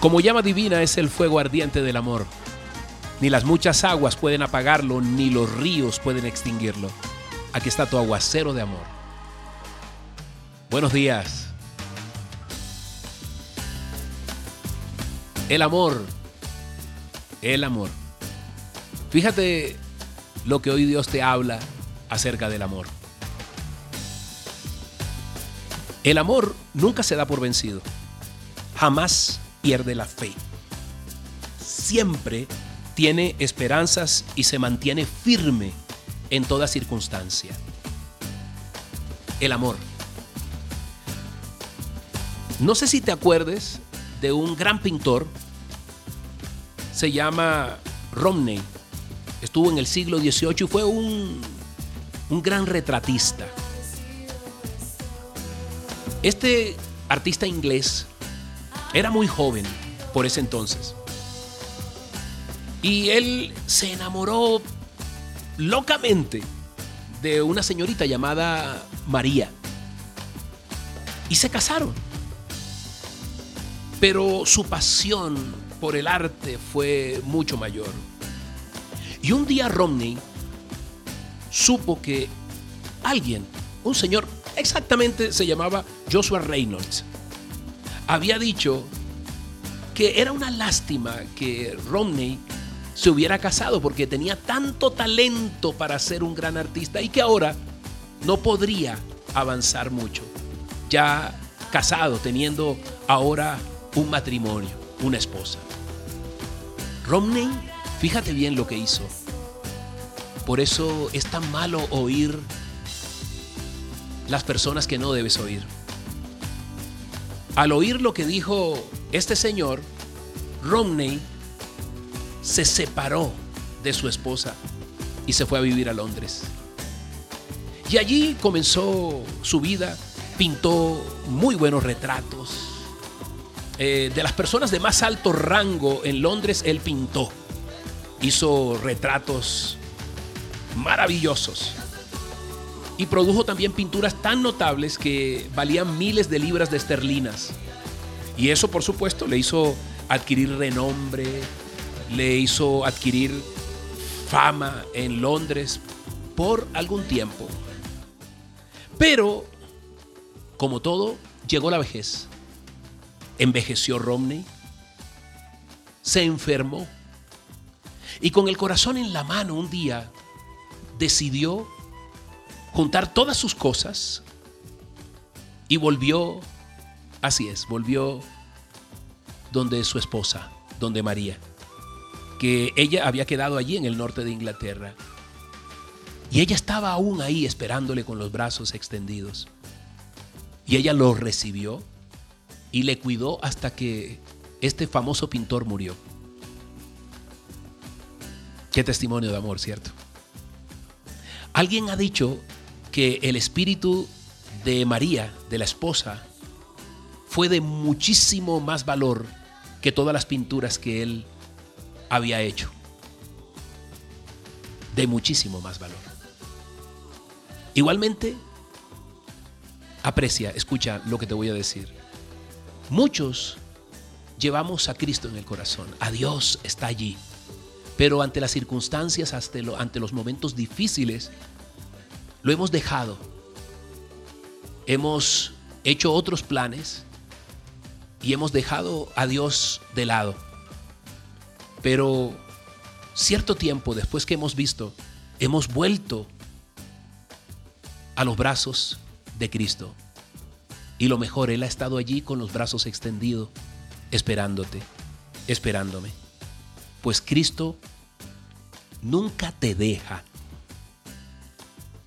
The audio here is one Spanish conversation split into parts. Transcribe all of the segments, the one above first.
Como llama divina es el fuego ardiente del amor. Ni las muchas aguas pueden apagarlo, ni los ríos pueden extinguirlo. Aquí está tu aguacero de amor. Buenos días. El amor. El amor. Fíjate lo que hoy Dios te habla acerca del amor. El amor nunca se da por vencido. Jamás pierde la fe. Siempre tiene esperanzas y se mantiene firme en toda circunstancia. El amor. No sé si te acuerdes de un gran pintor, se llama Romney, estuvo en el siglo XVIII y fue un, un gran retratista. Este artista inglés era muy joven por ese entonces. Y él se enamoró locamente de una señorita llamada María. Y se casaron. Pero su pasión por el arte fue mucho mayor. Y un día Romney supo que alguien, un señor, exactamente se llamaba Joshua Reynolds, había dicho que era una lástima que Romney se hubiera casado porque tenía tanto talento para ser un gran artista y que ahora no podría avanzar mucho. Ya casado, teniendo ahora un matrimonio, una esposa. Romney, fíjate bien lo que hizo. Por eso es tan malo oír las personas que no debes oír. Al oír lo que dijo este señor, Romney se separó de su esposa y se fue a vivir a Londres. Y allí comenzó su vida, pintó muy buenos retratos, eh, de las personas de más alto rango en Londres, él pintó. Hizo retratos maravillosos. Y produjo también pinturas tan notables que valían miles de libras de esterlinas. Y eso, por supuesto, le hizo adquirir renombre, le hizo adquirir fama en Londres por algún tiempo. Pero, como todo, llegó la vejez envejeció Romney, se enfermó y con el corazón en la mano un día decidió juntar todas sus cosas y volvió, así es, volvió donde su esposa, donde María, que ella había quedado allí en el norte de Inglaterra. Y ella estaba aún ahí esperándole con los brazos extendidos. Y ella lo recibió y le cuidó hasta que este famoso pintor murió. Qué testimonio de amor, ¿cierto? Alguien ha dicho que el espíritu de María, de la esposa, fue de muchísimo más valor que todas las pinturas que él había hecho. De muchísimo más valor. Igualmente, aprecia, escucha lo que te voy a decir. Muchos llevamos a Cristo en el corazón, a Dios está allí, pero ante las circunstancias, ante los momentos difíciles, lo hemos dejado. Hemos hecho otros planes y hemos dejado a Dios de lado. Pero cierto tiempo después que hemos visto, hemos vuelto a los brazos de Cristo. Y lo mejor, Él ha estado allí con los brazos extendidos, esperándote, esperándome. Pues Cristo nunca te deja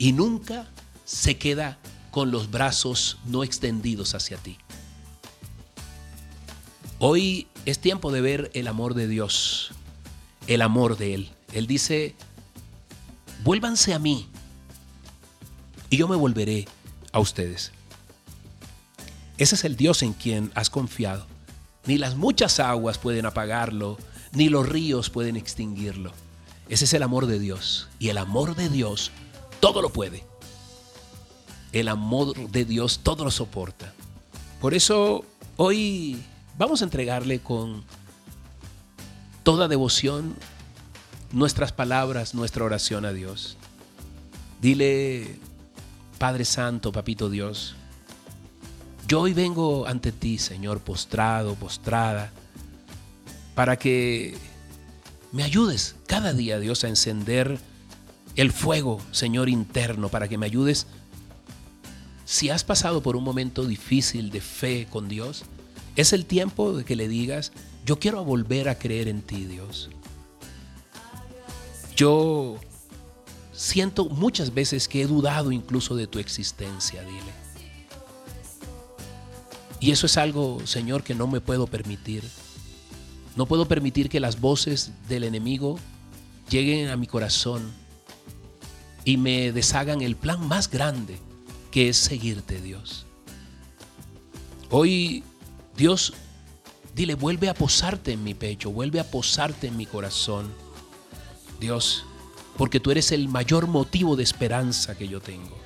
y nunca se queda con los brazos no extendidos hacia ti. Hoy es tiempo de ver el amor de Dios, el amor de Él. Él dice, vuélvanse a mí y yo me volveré a ustedes. Ese es el Dios en quien has confiado. Ni las muchas aguas pueden apagarlo, ni los ríos pueden extinguirlo. Ese es el amor de Dios. Y el amor de Dios todo lo puede. El amor de Dios todo lo soporta. Por eso hoy vamos a entregarle con toda devoción nuestras palabras, nuestra oración a Dios. Dile, Padre Santo, Papito Dios, yo hoy vengo ante ti, Señor, postrado, postrada, para que me ayudes cada día, Dios, a encender el fuego, Señor, interno, para que me ayudes. Si has pasado por un momento difícil de fe con Dios, es el tiempo de que le digas, yo quiero volver a creer en ti, Dios. Yo siento muchas veces que he dudado incluso de tu existencia, dile. Y eso es algo, Señor, que no me puedo permitir. No puedo permitir que las voces del enemigo lleguen a mi corazón y me deshagan el plan más grande que es seguirte, Dios. Hoy, Dios, dile, vuelve a posarte en mi pecho, vuelve a posarte en mi corazón. Dios, porque tú eres el mayor motivo de esperanza que yo tengo.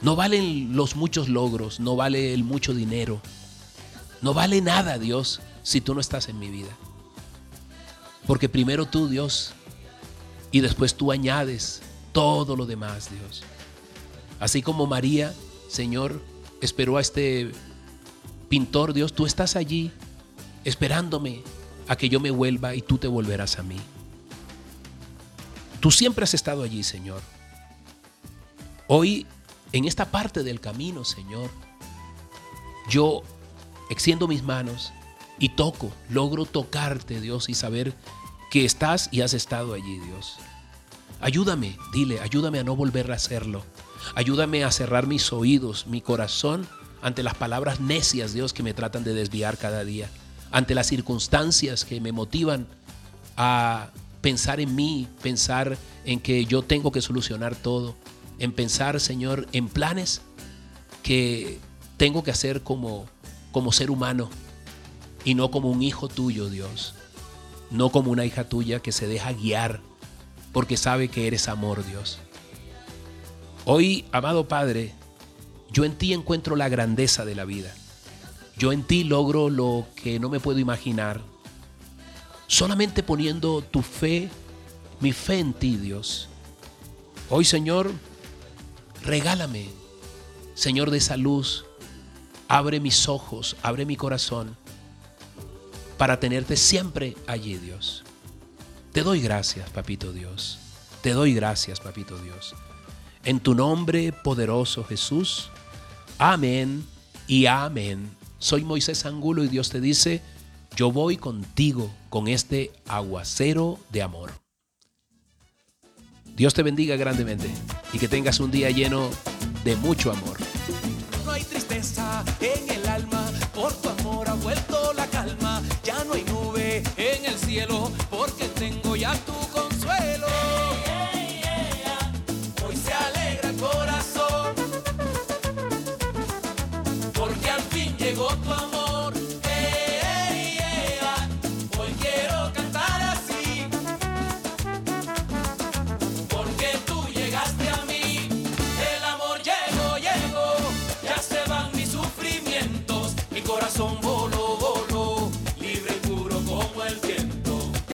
No valen los muchos logros, no vale el mucho dinero, no vale nada, Dios, si tú no estás en mi vida. Porque primero tú, Dios, y después tú añades todo lo demás, Dios. Así como María, Señor, esperó a este pintor, Dios, tú estás allí esperándome a que yo me vuelva y tú te volverás a mí. Tú siempre has estado allí, Señor. Hoy, en esta parte del camino, Señor, yo extiendo mis manos y toco, logro tocarte, Dios, y saber que estás y has estado allí, Dios. Ayúdame, dile, ayúdame a no volver a hacerlo. Ayúdame a cerrar mis oídos, mi corazón ante las palabras necias, Dios, que me tratan de desviar cada día, ante las circunstancias que me motivan a pensar en mí, pensar en que yo tengo que solucionar todo, en pensar, Señor, en planes que tengo que hacer como, como ser humano y no como un hijo tuyo, Dios. No como una hija tuya que se deja guiar porque sabe que eres amor, Dios. Hoy, amado Padre, yo en ti encuentro la grandeza de la vida. Yo en ti logro lo que no me puedo imaginar solamente poniendo tu fe, mi fe en ti, Dios. Hoy, Señor, regálame, Señor de esa luz, abre mis ojos, abre mi corazón para tenerte siempre allí, Dios. Te doy gracias, Papito Dios. Te doy gracias, Papito Dios. En tu nombre poderoso, Jesús. Amén y amén. Soy Moisés Angulo y Dios te dice, yo voy contigo con este aguacero de amor. Dios te bendiga grandemente y que tengas un día lleno de mucho amor. No hay tristeza en el vuelto la calma. Ya no hay nube en el cielo, porque tengo ya tu